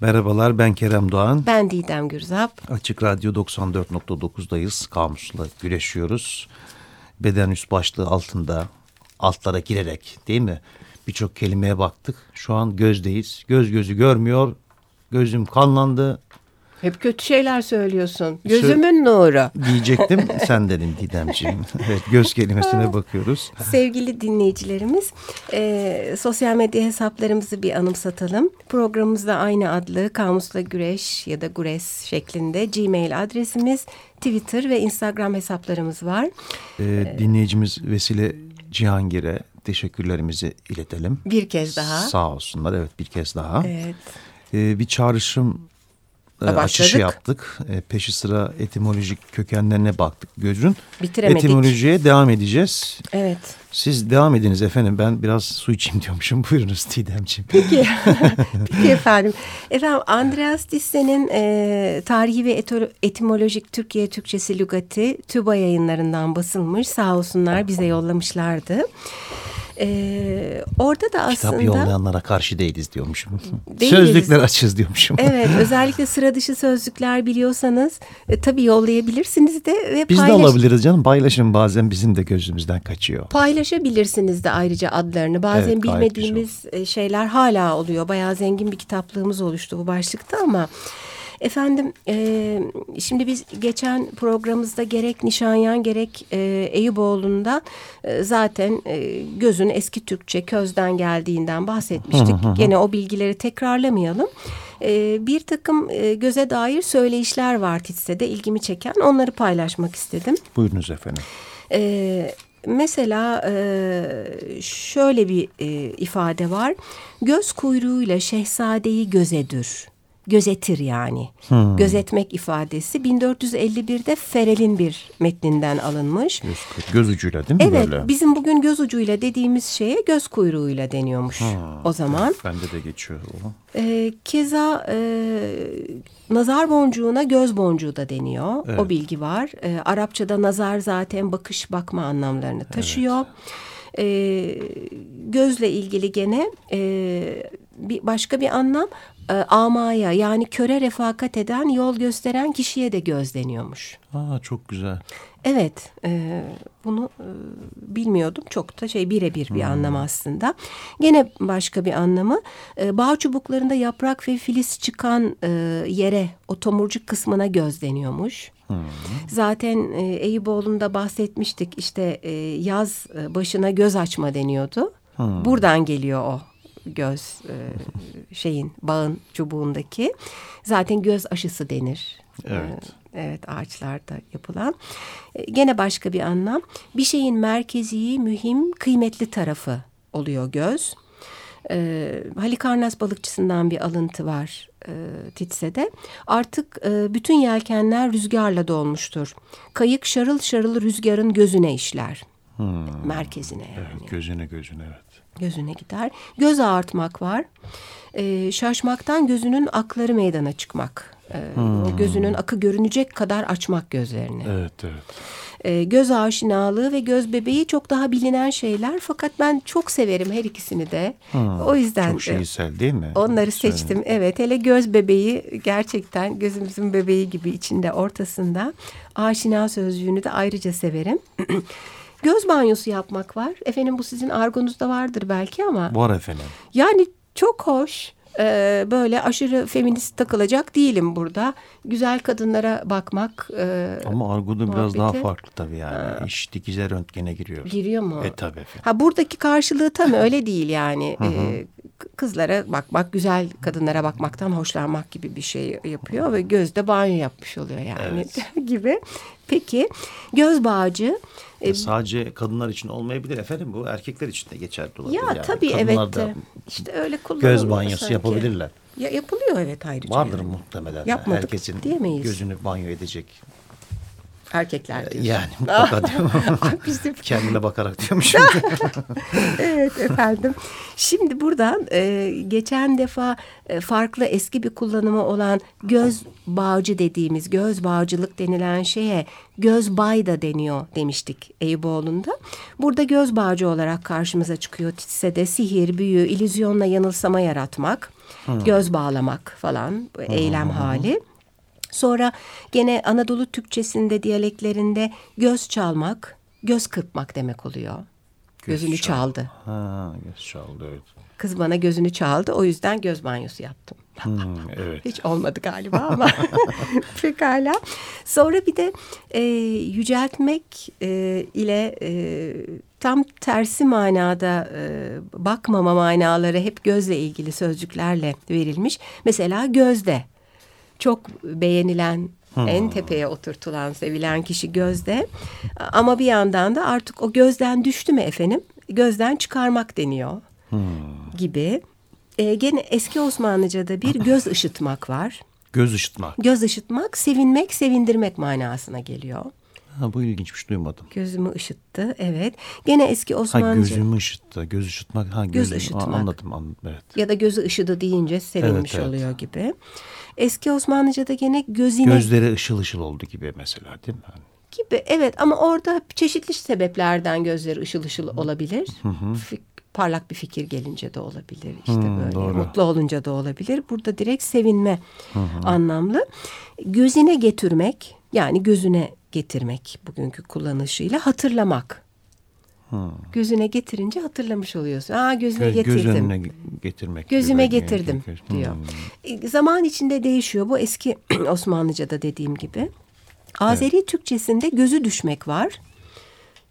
Merhabalar ben Kerem Doğan. Ben Didem Gürzap. Açık Radyo 94.9'dayız. Kamusla güreşiyoruz. Beden üst başlığı altında altlara girerek değil mi? Birçok kelimeye baktık. Şu an gözdeyiz. Göz gözü görmüyor. Gözüm kanlandı. Hep kötü şeyler söylüyorsun. Gözümün nuru. Diyecektim sen dedin Didemciğim. evet göz kelimesine bakıyoruz. Sevgili dinleyicilerimiz e, sosyal medya hesaplarımızı bir anımsatalım. Programımızda aynı adlı Kamusla Güreş ya da Gures şeklinde Gmail adresimiz, Twitter ve Instagram hesaplarımız var. Ee, dinleyicimiz Vesile Cihangir'e teşekkürlerimizi iletelim. Bir kez daha. Sağ olsunlar evet bir kez daha. Evet. Ee, bir çağrışım e, Başladık. açışı yaptık. E, peşi sıra etimolojik kökenlerine baktık gözün. Bitiremedik. Etimolojiye devam edeceğiz. Evet. Siz devam ediniz efendim. Ben biraz su içeyim diyormuşum. Buyurunuz Didemciğim. Peki. Peki efendim. Efendim Andreas Tisse'nin e, Tarihi ve Etimolojik Türkiye Türkçesi Lügati TÜBA yayınlarından basılmış. Sağ olsunlar bize yollamışlardı. E, orada da Kitap aslında... yollayanlara karşı değiliz diyormuşum. Değiliz. Sözlükler açız diyormuşum. Evet özellikle sıra dışı sözlükler biliyorsanız e, tabii yollayabilirsiniz de ve Biz de paylaş- alabiliriz canım. Paylaşın bazen bizim de gözümüzden kaçıyor. Paylaşabilirsiniz de ayrıca adlarını. Bazen Evet, bilmediğimiz e, şeyler hala oluyor. Bayağı zengin bir kitaplığımız oluştu bu başlıkta ama... Efendim e, şimdi biz geçen programımızda gerek Nişanyan gerek e, Eyüboğlu'nda e, zaten e, gözün eski Türkçe közden geldiğinden bahsetmiştik. Gene o bilgileri tekrarlamayalım. E, bir takım e, göze dair söyleyişler var Titse'de ilgimi çeken onları paylaşmak istedim. Buyurunuz efendim. Ee, mesela e, şöyle bir e, ifade var. Göz kuyruğuyla şehzadeyi gözedir. Gözetir yani. Gözetmek ifadesi 1451'de Ferel'in bir metninden alınmış. Göz, göz ucuyla değil mi Evet böyle? bizim bugün göz ucuyla dediğimiz şeye göz kuyruğuyla deniyormuş o zaman. Bende de geçiyor o. Ee, keza e, nazar boncuğuna göz boncuğu da deniyor. Evet. O bilgi var. Ee, Arapçada nazar zaten bakış bakma anlamlarını taşıyor. Ee, gözle ilgili gene e, bir başka bir anlam e, amaya yani köre refakat eden yol gösteren kişiye de göz deniyormuş. Aa, çok güzel. Evet, e, bunu e, bilmiyordum. Çok da şey birebir bir anlam aslında. Gene başka bir anlamı, e, bağ çubuklarında yaprak ve filiz çıkan e, yere, o tomurcuk kısmına göz deniyormuş. Zaten e, Eyüboğlu'nda bahsetmiştik. İşte e, yaz e, başına göz açma deniyordu. Buradan geliyor o göz e, şeyin bağın çubuğundaki. Zaten göz aşısı denir. Evet. E, Evet ağaçlarda yapılan. E, Gene başka bir anlam. Bir şeyin merkezi, mühim, kıymetli tarafı oluyor göz. E, Halikarnas balıkçısından bir alıntı var e, Titse'de. Artık e, bütün yelkenler rüzgarla dolmuştur. Kayık şarıl şarıl rüzgarın gözüne işler. Merkezine yani Evet, gözüne gözüne evet. Gözüne gider. Göz ağartmak var. Ee, şaşmaktan gözünün akları meydana çıkmak. Ee, O gözünün akı görünecek kadar açmak gözlerini. Evet evet. Ee, göz aşinalığı ve göz bebeği çok daha bilinen şeyler. Fakat ben çok severim her ikisini de. o yüzden Çok e, şiirsel değil mi? onları Söyle. seçtim. Evet hele göz bebeği gerçekten gözümüzün bebeği gibi içinde ortasında. Aşina sözcüğünü de ayrıca severim. Göz banyosu yapmak var. Efendim bu sizin argonuzda vardır belki ama Var efendim. yani çok hoş. Ee, böyle aşırı feminist takılacak değilim burada. Güzel kadınlara bakmak e, Ama argoda biraz daha farklı tabii yani. İş dikize röntgene giriyor. giriyor mu? E tabii efendim. Ha buradaki karşılığı tam öyle değil yani. Ee, k- kızlara bakmak, güzel kadınlara bakmaktan hoşlanmak gibi bir şey yapıyor ve gözde banyo yapmış oluyor yani gibi. Peki göz bağcı e, Sadece kadınlar için olmayabilir efendim bu erkekler için de geçerli olabilir. ya yani. tabii Kadınlar evet da işte öyle kullanılıyor göz banyosu sanki. yapabilirler. Ya yapılıyor evet ayrıca. Vardır yani. muhtemelen. Yapmadık Herkesin diyemeyiz. gözünü banyo edecek. Erkekler diyorsun. Yani mutlaka diyorum. Bizim Kendine bakarak diyormuşum. evet efendim. Şimdi buradan e, geçen defa e, farklı eski bir kullanımı olan göz bağcı dediğimiz göz bağcılık denilen şeye göz bay da deniyor demiştik Eyüboğlu'nda. Burada göz bağcı olarak karşımıza çıkıyor Titse'de sihir, büyü, illüzyonla yanılsama yaratmak. Göz bağlamak falan bu eylem hali. Sonra gene Anadolu Türkçesinde diyaleklerinde göz çalmak, göz kırpmak demek oluyor. Gözünü Göz çal- çaldı. Ha, göz çaldı evet. Kız bana gözünü çaldı o yüzden göz banyosu yaptım. Hmm, evet. Hiç olmadı galiba ama pekala. Sonra bir de e, yüceltmek e, ile e, tam tersi manada e, bakmama manaları hep gözle ilgili sözcüklerle verilmiş. Mesela gözde çok beğenilen en tepeye oturtulan sevilen kişi gözde ama bir yandan da artık o gözden düştü mü efendim gözden çıkarmak deniyor gibi. E, gene eski Osmanlıca'da bir göz ışıtmak var. Göz ışıtmak. Göz ışıtmak, sevinmek, sevindirmek manasına geliyor. Ha, bu ilginçmiş duymadım. Gözümü ışıttı, evet. Gene eski Ha Osmanlıca gözümü ışıttı. Göz ışıtmak. Ha Göz ışıtmak. Anladım, anladım. Evet. ya da gözü ışıdı deyince sevinmiş Evet, evet. oluyor gibi. Eski Osmanlıca'da gene gözine Gözleri ışıl ışıl oldu gibi mesela değil mi? Gibi. Evet ama orada çeşitli sebeplerden gözleri ışıl ışıl olabilir. Fik- parlak bir fikir gelince de olabilir. İşte Hmm, böyle doğru. mutlu olunca da olabilir. Burada direkt sevinme anlamlı. Gözine getirmek yani gözüne getirmek bugünkü kullanışıyla hatırlamak. Gözüne getirince hatırlamış oluyorsun. Aa gözüne Göz, getirdim. göz önüne getirmek. gibi Gözüme belki. getirdim Hmm. diyor. E, Zaman içinde değişiyor. Bu eski Osmanlıca'da dediğim gibi. Azeri Türkçesinde gözü düşmek var.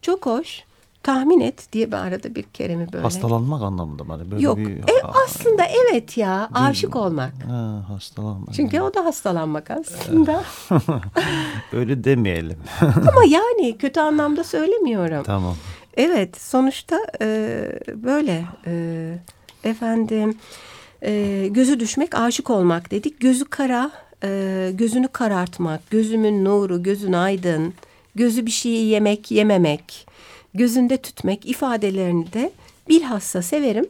Çok hoş. Tahmin et diye bir arada bir keremi böyle. Hastalanmak anlamında mı? Hani Böyle Yok. Bir, E, aslında evet ya. Aşık olmak. Ha, hastalanmak. Çünkü o da hastalanmak aslında. Öyle demeyelim. Ama yani kötü anlamda söylemiyorum. tamam. Evet sonuçta e, böyle e, efendim e, gözü düşmek aşık olmak dedik. Gözü kara e, gözünü karartmak gözümün nuru gözün aydın gözü bir şeyi yemek yememek gözünde tütmek ifadelerini de bilhassa severim.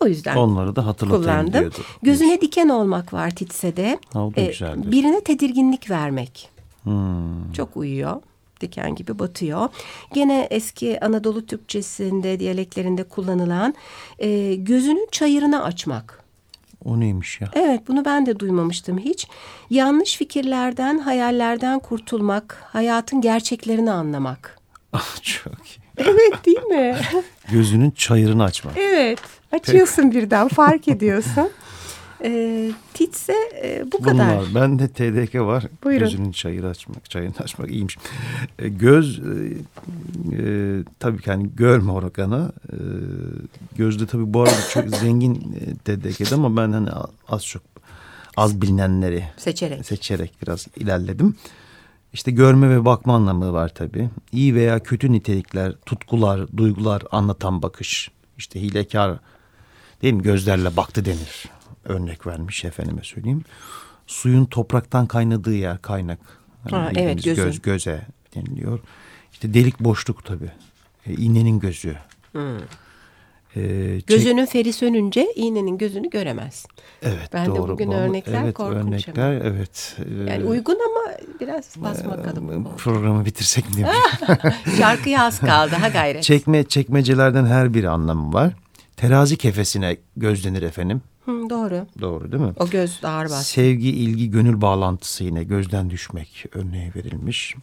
O yüzden Onları da hatırlatayım kullandım. diyordu. Gözüne diken olmak var Titse'de. Ha, o da güzeldir. birine tedirginlik vermek. Hmm. Çok uyuyor. Diken gibi batıyor. Gene eski Anadolu Türkçesinde, diyaleklerinde kullanılan e, gözünün çayırını açmak. O neymiş ya? Evet bunu ben de duymamıştım hiç. Yanlış fikirlerden, hayallerden kurtulmak, hayatın gerçeklerini anlamak. Ah, Çok iyi. Evet değil mi? Gözünün çayırını açmak. evet. Açıyorsun birden fark ediyorsun. E, titse e, bu kadar. Bunlar. Bende TDK var. Buyurun. Gözünün çayırı açmak, çayını açmak iyiymiş. E, göz e, e, tabii ki hani görme organı. E, gözde tabii bu arada çok zengin e, TDK'de ama ben hani az çok az bilinenleri Seçerek. seçerek biraz ilerledim. İşte görme ve bakma anlamı var tabii. İyi veya kötü nitelikler, tutkular, duygular anlatan bakış. İşte hilekar değil mi gözlerle baktı denir. Örnek vermiş efendime söyleyeyim. Suyun topraktan kaynadığı yer kaynak. Hani Ha, evet, gözü. Göz, göze deniliyor. İşte delik boşluk tabii. E, iğnenin gözü. E, çek- Gözünün feri sönünce iğnenin gözünü göremez. Evet Ben de doğru. bugün bu. örnekler evet, korkunç örnekler evet. E, Yani uygun ama biraz basmakalım. Programı bitirsek mi? Şarkıya az kaldı ha gayret. Çekme çekmecelerden her bir anlamı var. Terazi kefesine göz denir efendim. Hı, doğru. Doğru değil mi? O göz ağır bas. Sevgi, ilgi, gönül bağlantısı yine gözden düşmek örneği verilmiş.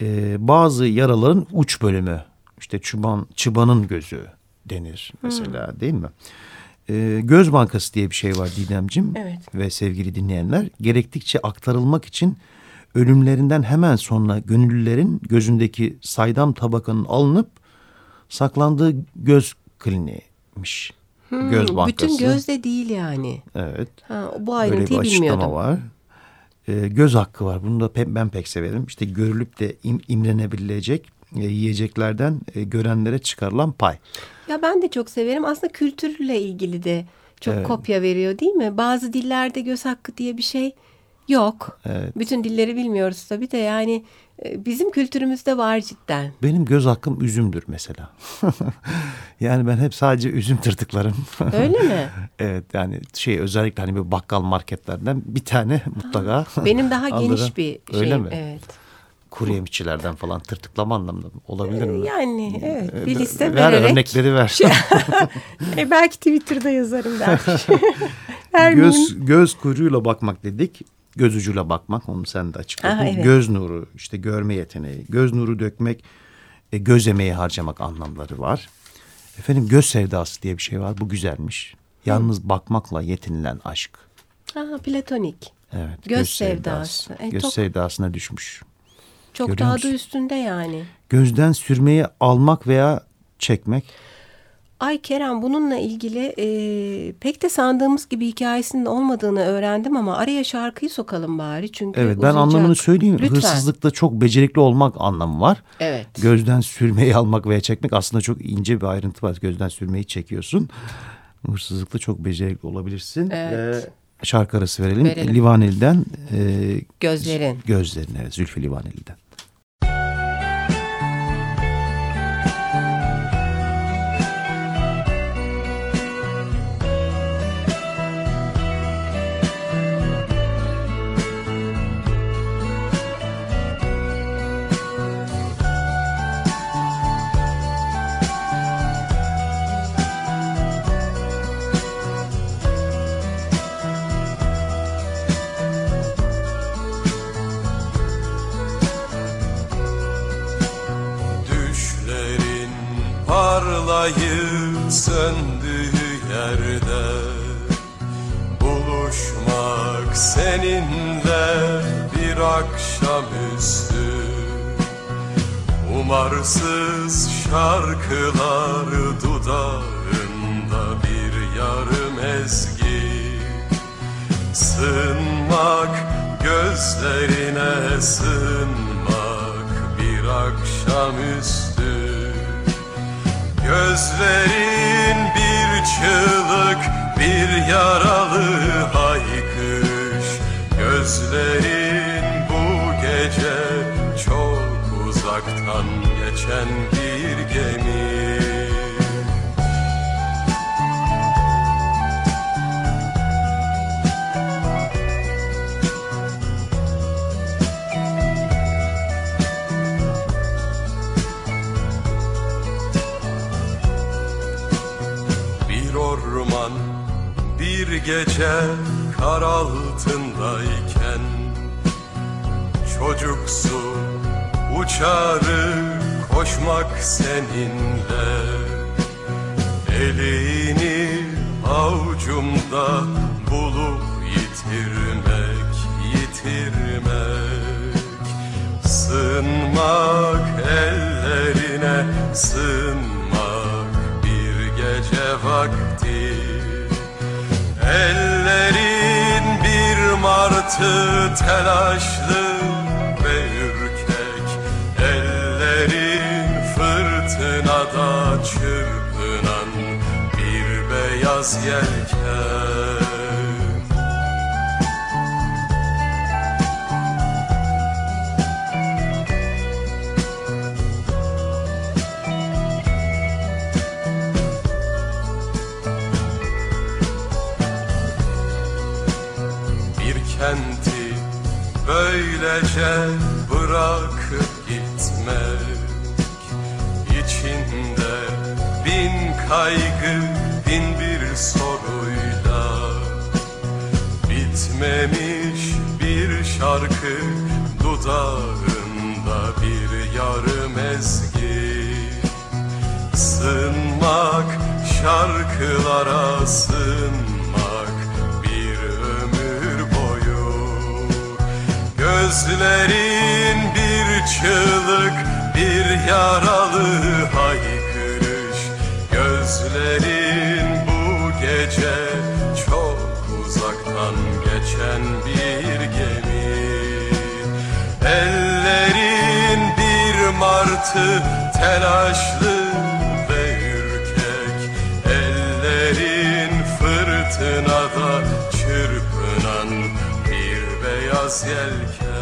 Ee, bazı yaraların uç bölümü işte çıban, çıbanın gözü denir mesela değil mi? Ee, göz bankası diye bir şey var Didemcim Evet. ve sevgili dinleyenler. Gerektikçe aktarılmak için ölümlerinden hemen sonra gönüllülerin gözündeki saydam tabakanın alınıp saklandığı göz kliniğiymiş. Göz bankası. Bütün göz de değil yani. Evet. Ha, bu Böyle bir ayrıntıyı bilmiyordum. var. Ee, göz hakkı var. Bunu da pe- ben pek severim. İşte görülüp de im- imrenebilecek e, yiyeceklerden e, görenlere çıkarılan pay. Ya ben de çok severim. Aslında kültürle ilgili de çok kopya veriyor değil mi? Bazı dillerde göz hakkı diye bir şey yok. Evet. Bütün dilleri bilmiyoruz tabii de yani e, bizim kültürümüzde var cidden. Benim göz hakkım üzümdür mesela. yani ben hep sadece üzüm tırtıklarım. Öyle mi? evet yani şey özellikle hani bir bakkal marketlerden bir tane mutlaka Benim daha geniş bir Öyle şeyim. mi? Evet. Kuru yemişçilerden falan tırtıklama anlamında mı? olabilir mi? Yani evet bir Ee, liste ver vererek. örnekleri ver. E, belki Twitter'da yazarım belki. göz, göz kuyruğuyla bakmak dedik. Göz ucuyla bakmak onu sen de açıkladın. Aha, evet. Göz nuru işte görme yeteneği. Göz nuru dökmek e, göz emeği harcamak anlamları var. Efendim göz sevdası diye bir şey var. Bu güzelmiş. Yalnız bakmakla yetinilen aşk. Ha, platonik. Evet. Göz sevdası. E, göz çok- sevdasına düşmüş. Çok Görüyor daha da musun? üstünde yani. Gözden sürmeyi almak veya çekmek. Ay Kerem bununla ilgili e, pek de sandığımız gibi hikayesinin olmadığını öğrendim ama araya şarkıyı sokalım bari çünkü Evet ben uzayacak. anlamını söyleyeyim. Lütfen. Hırsızlıkta çok becerikli olmak anlamı var. Evet. Gözden sürmeyi almak veya çekmek aslında çok ince bir ayrıntı var. Gözden sürmeyi çekiyorsun. Hırsızlıkta çok becerikli olabilirsin. Evet. Ee, şarkı arası verelim. Verelim. Livaneli'den e, Gözlerin. Gözlerin evet Zülfü Livaneli'den. Şarkılar dudağında bir yarım ezgi. Sığınmak gözlerine sığınmak bir akşamüstü. Gözlerin bir çığlık bir yaralı haykırış. Gözlerin uzaktan geçen bir gemi. Bir orman bir gece kar altındayken Çocuksu uçarı koşmak seninle. Elini avucumda bulup yitirmek, yitirmek. Sığınmak ellerine sığınmak bir gece vakti. Ellerin bir martı telaşlı beyaz yelken şarkı dudağında bir yarım ezgi Sığınmak şarkılara sığınmak bir ömür boyu. Gözlerin bir çığlık bir yaralı haykırış martı telaşlı ve ürkek Ellerin fırtınada çırpınan bir beyaz yelken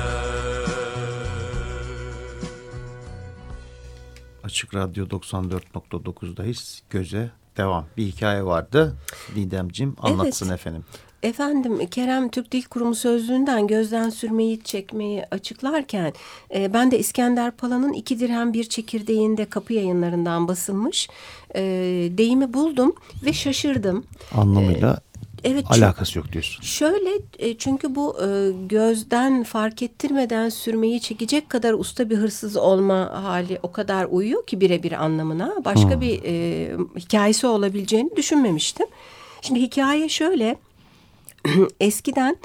Açık Radyo 94.9'dayız. Göze devam. Bir hikaye vardı. Didemcim anlatsın Evet. efendim. Efendim Kerem Türk Dil Kurumu sözlüğünden gözden sürmeyi çekmeyi açıklarken e, ben de İskender Pala'nın iki dirhem bir çekirdeğinde kapı yayınlarından basılmış e, deyimi buldum ve şaşırdım. Anlamıyla Evet. çünkü- Alakası yok diyorsun. Şöyle e, çünkü bu e, gözden fark ettirmeden sürmeyi çekecek kadar usta bir hırsız olma hali o kadar uyuyor ki birebir anlamına. Başka bir e, hikayesi olabileceğini düşünmemiştim. Şimdi hikaye şöyle. Eskiden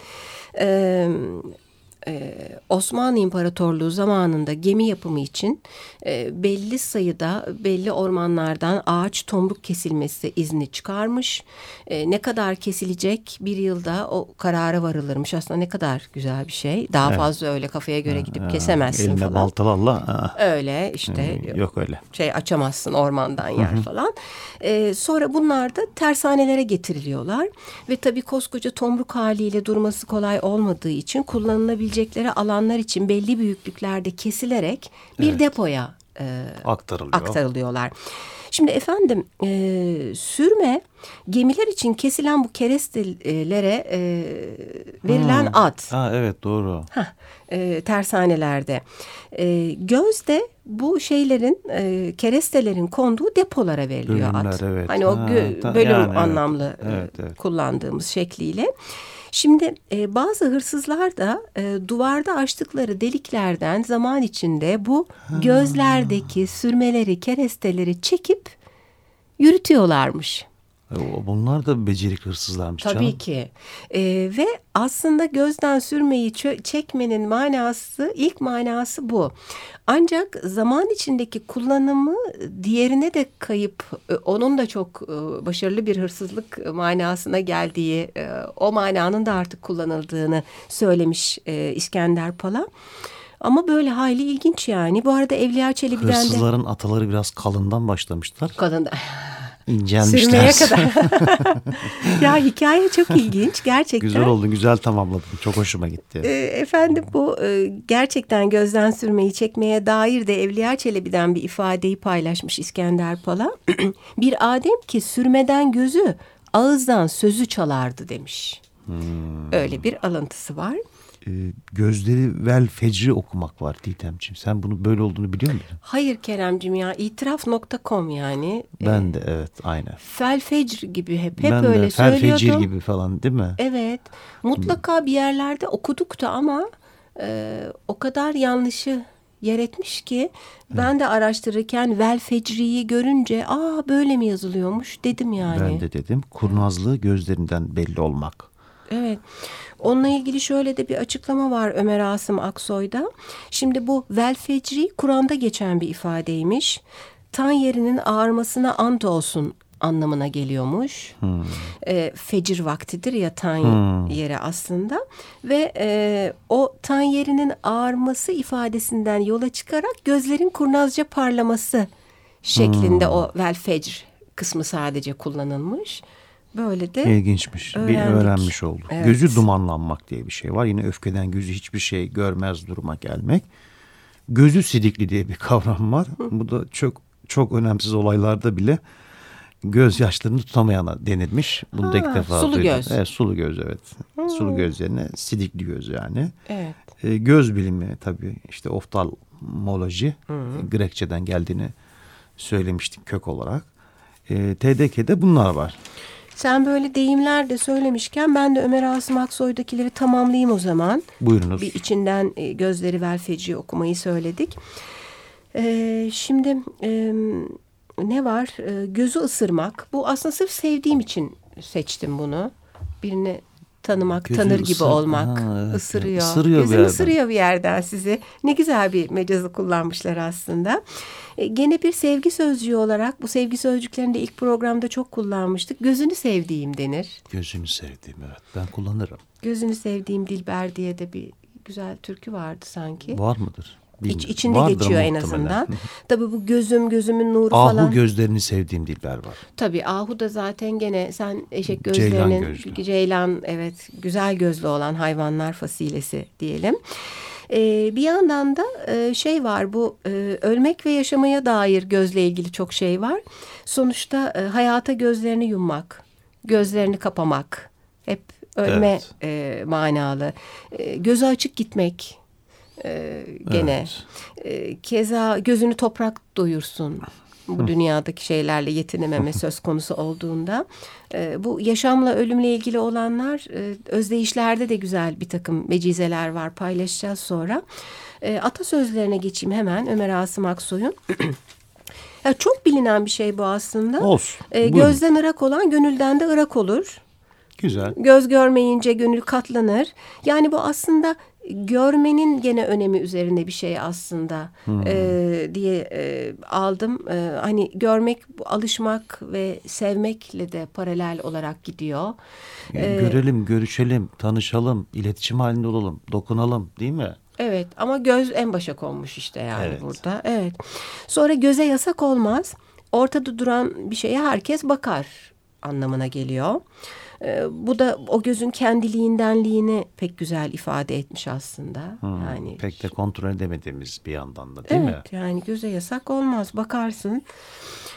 e, Osmanlı İmparatorluğu zamanında gemi yapımı için e, belli sayıda belli ormanlardan ağaç tomruk kesilmesi izni çıkarmış. E, ne kadar kesilecek bir yılda o karara varılırmış. Aslında ne kadar güzel bir şey. Daha Evet. fazla öyle kafaya göre gidip Ha, kesemezsin Elinde falan. baltalarla aa, Öyle işte yok öyle. şey açamazsın ormandan yer falan. Ee, sonra bunlar da tersanelere getiriliyorlar ve tabii koskoca tomruk haliyle durması kolay olmadığı için kullanılabilecekleri alanlar için belli büyüklüklerde kesilerek bir depoya e, Aktarılıyor. aktarılıyorlar. Şimdi efendim e, sürme gemiler için kesilen bu kerestelere e, verilen ad. Ha, evet doğru. Hah, e, tersanelerde. E, gözde bu şeylerin e, kerestelerin konduğu depolara veriliyor Bölümler, ad. evet. Hani o gö- bölüm yani evet. anlamlı e, Evet, evet. kullandığımız şekliyle. Şimdi e, bazı hırsızlar da e, duvarda açtıkları deliklerden zaman içinde bu gözlerdeki sürmeleri, keresteleri çekip yürütüyorlarmış. Bunlar da becerikli hırsızlarmış Tabii canım. ki. Ee, ve aslında gözden sürmeyi çekmenin manası, ilk manası bu. Ancak zaman içindeki kullanımı diğerine de kayıp, e, onun da çok e, başarılı bir hırsızlık manasına geldiği, e, o mananın da artık kullanıldığını söylemiş İskender Pala. Ama böyle hayli ilginç yani. Bu arada Evliya Çelebi'den de Hırsızların ataları biraz kalından başlamışlar. kadın İncelmişler. sürmeye kadar. ya hikaye çok ilginç gerçekten. güzel oldu, güzel tamamladın. Çok hoşuma gitti. E, Efendim bu e, gerçekten gözden sürmeyi çekmeye dair de Evliya Çelebi'den bir ifadeyi paylaşmış İskender Pala. bir Adem ki sürmeden gözü ağızdan sözü çalardı demiş. Öyle bir alıntısı var. E, gözleri vel fecri okumak var Didemciğim. Sen bunu böyle olduğunu biliyor musun? Hayır Keremcim ya itiraf.com yani. Ben de evet aynen. Fel fecr gibi hep hep ben öyle de fel fecir söylüyordum. gibi falan değil mi? Evet mutlaka bir yerlerde okuduk da ama e, o kadar yanlışı yer etmiş ki ben de araştırırken vel fecriyi görünce aa böyle mi yazılıyormuş dedim yani. Ben de dedim. Kurnazlığı gözlerinden belli olmak. Evet. Onunla ilgili şöyle de bir açıklama var Ömer Asım Aksoy'da. Şimdi bu vel fecri Kur'an'da geçen bir ifadeymiş. Tan yerinin ağarmasına ant olsun anlamına geliyormuş. E, fecir vaktidir ya tan yeri aslında. Ve e, o tan yerinin ağarması ifadesinden yola çıkarak gözlerin kurnazca parlaması şeklinde o vel fecr kısmı sadece kullanılmış. Böyle de İlginçmiş. Bir öğrendik. öğrenmiş olduk. Evet. Gözü dumanlanmak diye bir şey var. Yine öfkeden gözü hiçbir şey görmez duruma gelmek. Gözü sidikli diye bir kavram var. Bu da çok çok önemsiz olaylarda bile gözyaşlarını tutamayana denilmiş. Bunu da ilk defa sulu duydum. göz. Evet, sulu göz evet. Sulu göz yerine sidikli göz yani. evet. E, göz bilimi tabii işte oftalmoloji e, Grekçeden geldiğini söylemiştik kök olarak. E, TDK'de bunlar var. Sen böyle deyimler de söylemişken ben de Ömer Asım Aksoy'dakileri tamamlayayım o zaman. Buyurunuz. Bir içinden e, gözleri vel feci okumayı söyledik. E, şimdi e, ne var? E, gözü ısırmak. Bu aslında sırf sevdiğim için seçtim bunu. Birini tanımak, Gözü tanır gibi ısır- olmak. Ha, evet. ısırıyor. Isırıyor bir Gözünü yerden. ısırıyor bir yerden sizi. Ne güzel bir mecazı kullanmışlar aslında. E, gene bir sevgi sözcüğü olarak bu sevgi sözcüklerini de ilk programda çok kullanmıştık. Gözünü sevdiğim denir. Gözünü sevdiğim evet. Ben kullanırım. Gözünü sevdiğim Dilber diye de bir güzel türkü vardı sanki. Var mıdır? İç, içinde Vardır geçiyor en muhtemelen. azından. Tabii bu gözüm gözümün nuru Ahu falan. gözlerini sevdiğim Dilber var. Tabii Ahu da zaten gene sen eşek Ceylan gözlerinin gözlü. ceylan evet güzel gözlü olan hayvanlar fasilesi diyelim. Ee, bir yandan da e, şey var bu e, ölmek ve yaşamaya dair gözle ilgili çok şey var. Sonuçta e, hayata gözlerini yummak, gözlerini kapamak hep ölme Evet. e, manalı. E, gözü açık gitmek e, gene. Evet. E, keza gözünü toprak doyursun bu dünyadaki şeylerle yetinememe söz konusu olduğunda. E, bu yaşamla ölümle ilgili olanlar e, özdeyişlerde de güzel bir takım vecizeler var paylaşacağız sonra. E, atasözlerine geçeyim hemen Ömer Asım Aksoy'un. ya çok bilinen bir şey bu aslında. Olsun. E, Buyurun. gözden ırak olan gönülden de ırak olur. Güzel. Göz görmeyince gönül katlanır. Yani bu aslında görmenin gene önemi üzerine bir şey aslında Ee, diye e, aldım. Ee, hani görmek, alışmak ve sevmekle de paralel olarak gidiyor. Yani Ee, görelim, görüşelim, tanışalım, iletişim halinde olalım, dokunalım değil mi? Evet ama göz en başa konmuş işte yani Evet. burada. Evet. Sonra göze yasak olmaz. Ortada duran bir şeye herkes bakar anlamına geliyor. Ee, bu da o gözün kendiliğindenliğini pek güzel ifade etmiş aslında. Yani Pek de kontrol edemediğimiz bir yandan da değil evet mi? yani göze yasak olmaz bakarsın.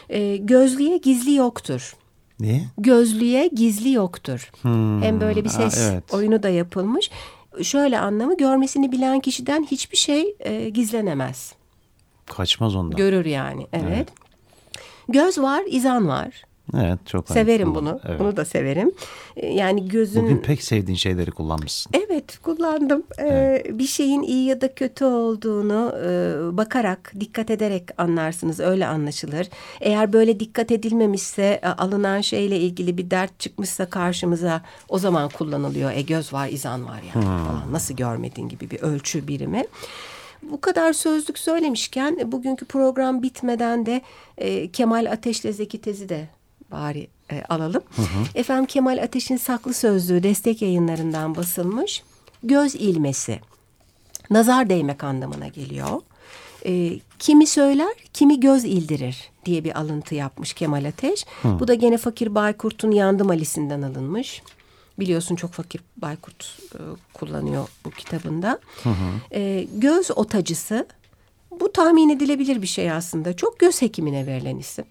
Ee, gözlüğe gizli yoktur. Ne? Gözlüğe gizli yoktur. Hmm, Hem böyle bir ha, ses evet. oyunu da yapılmış. Şöyle anlamı görmesini bilen kişiden hiçbir şey e, gizlenemez. Kaçmaz ondan. Görür yani. Evet. Evet. Göz var, izan var. Evet çok Severim bunu. Evet. Bunu da severim. E, Yani gözün Bugün pek sevdiğin şeyleri kullanmışsın. Evet kullandım. Ee, bir şeyin iyi ya da kötü olduğunu e, bakarak, dikkat ederek anlarsınız. Öyle anlaşılır. Eğer böyle dikkat edilmemişse, e, alınan şeyle ilgili bir dert çıkmışsa karşımıza o zaman kullanılıyor. E göz var, izan var yani falan. Nasıl görmediğin gibi bir ölçü birimi. Bu kadar sözlük söylemişken bugünkü program bitmeden de e, Kemal Ateş'le Zeki Tez'i de bari e, alalım. Efendim Kemal Ateş'in saklı sözlüğü destek yayınlarından basılmış. Göz ilmesi. Nazar değmek anlamına geliyor. E, kimi söyler, kimi göz ildirir diye bir alıntı yapmış Kemal Ateş. Bu da gene Fakir Baykurt'un Yandım Ali'sinden alınmış. Biliyorsun çok Fakir Baykurt e, kullanıyor bu kitabında. E, göz otacısı bu tahmin edilebilir bir şey aslında. Çok göz hekimine verilen isim.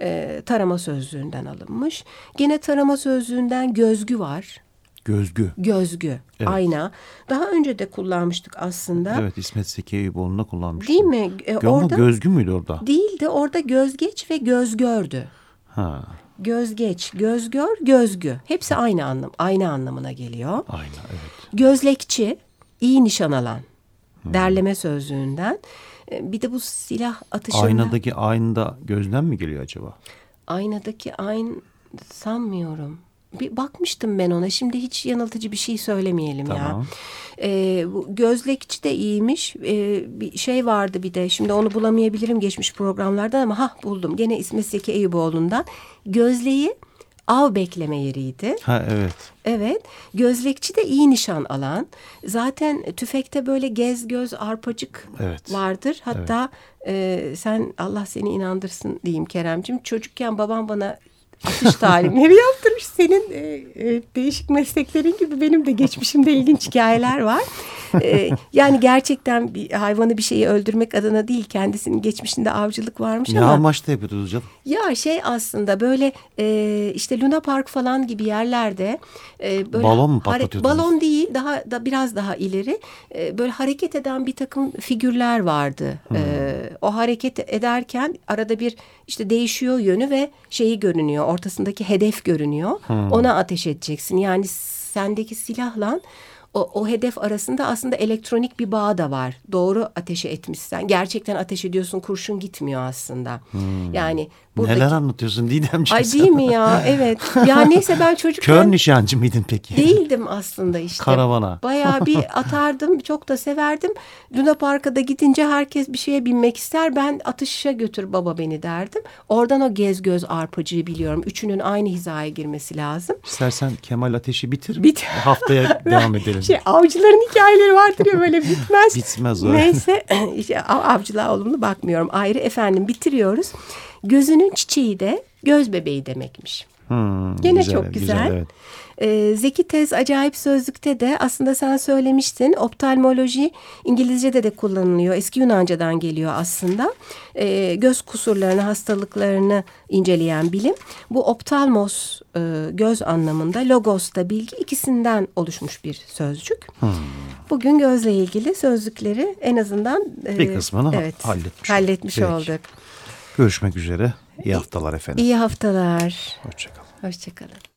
E, tarama sözlüğünden alınmış. Gene tarama sözlüğünden gözgü var. Gözgü. Gözgü, Evet. ayna. Daha önce de kullanmıştık aslında. Evet İsmet Seki Eyüboğlu'nda kullanmıştım. Değil mi? E, Ama orada gözgü müydü orada? değildi. Orada gözgeç ve gözgördü. Ha, Gözgeç, gözgör, gözgü. Hepsi aynı anlam, aynı anlamına geliyor. aynen evet. Gözlekçi, iyi nişan alan. Derleme sözlüğünden. E, Bir de bu silah atışında... Aynadaki aynada gözden mi geliyor acaba? Aynadaki ayn sanmıyorum. Bir bakmıştım ben ona. Şimdi hiç yanıltıcı bir şey söylemeyelim ya. Tamam. Ee, bu gözlekçi de iyiymiş. Ee, bir şey vardı bir de. Şimdi onu bulamayabilirim geçmiş programlardan ama ha buldum. Gene İsmet Zeki Eyüboğlu'ndan. Gözleği av bekleme yeriydi. Ha evet. Evet. Gözlekçi de iyi nişan alan. Zaten tüfekte böyle gez göz arpacık Evet. vardır. Hatta e, sen Allah seni inandırsın diyeyim Keremcim. Çocukken babam bana atış talimleri yaptırmış. Senin e, e, değişik mesleklerin gibi benim de geçmişimde ilginç hikayeler var. E, yani gerçekten bir hayvanı bir şeyi öldürmek adına değil kendisinin geçmişinde avcılık varmış Ne ama amaçla yapıyordunuz canım? ya şey aslında böyle e, işte Luna Park falan gibi yerlerde e, böyle Balon mu patlatıyordunuz? Balon değil daha da biraz daha ileri e, böyle hareket eden bir takım figürler vardı. Hmm. E, o hareket ederken arada bir işte değişiyor yönü ve şeyi görünüyor ortasındaki hedef görünüyor. Hmm. Ona ateş edeceksin. Yani sendeki silahla o, o hedef arasında aslında elektronik bir bağ da var. Doğru ateşe etmişsen. Gerçekten ateş ediyorsun kurşun gitmiyor aslında. Yani buradaki... Hmm. Neler anlatıyorsun Didemciğim Ay değil mi ya? Evet. Ya neyse ben çocukken... Kör nişancı mıydın peki? Değildim aslında işte. Karavana. Bayağı bir atardım. Çok da severdim. Luna Park'a da gidince herkes bir şeye binmek ister. Ben atışa götür baba beni derdim. Oradan o gez göz arpacığı biliyorum. Üçünün aynı hizaya girmesi lazım. İstersen Kemal Ateş'i bitir. Bit- Haftaya devam edelim. Şey avcıların hikayeleri vardır ya böyle bitmez. Bitmez o. Neyse işte av- avcılığa olumlu bakmıyorum. Ayrı efendim bitiriyoruz. Gözünün çiçeği de göz bebeği demekmiş. Hmm, Gene çok güzel. evet. Ee, Zeki Tez Acayip Sözlük'te de aslında sen söylemiştin optalmoloji İngilizce'de de kullanılıyor. Eski Yunanca'dan geliyor aslında. Ee, göz kusurlarını, hastalıklarını inceleyen bilim. Bu optalmos e, göz anlamında, logos da bilgi ikisinden oluşmuş bir sözcük. Hmm. Bugün gözle ilgili sözlükleri en azından e, Bir kısmını ha- halletmiş olduk. halletmiş Peki. olduk. Görüşmek üzere. İyi haftalar efendim. İyi haftalar. Hoşçakalın. Hoşçakalın.